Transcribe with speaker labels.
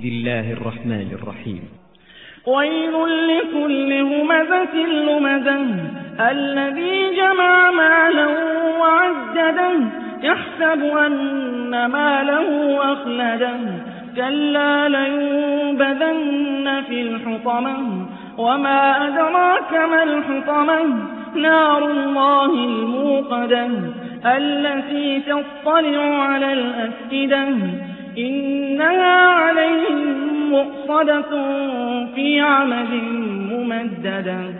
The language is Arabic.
Speaker 1: بسم الله الرحمن الرحيم.
Speaker 2: ويل لكل همزة لمزة الذي جمع مالا وعدده يحسب أن ماله أخلده. كلا لينبذن في الحطمة وما أدراك ما الحطمة؟ نار الله الموقدة التي تطلع على الأفئدة. إنها مؤصدة في عمد ممددة.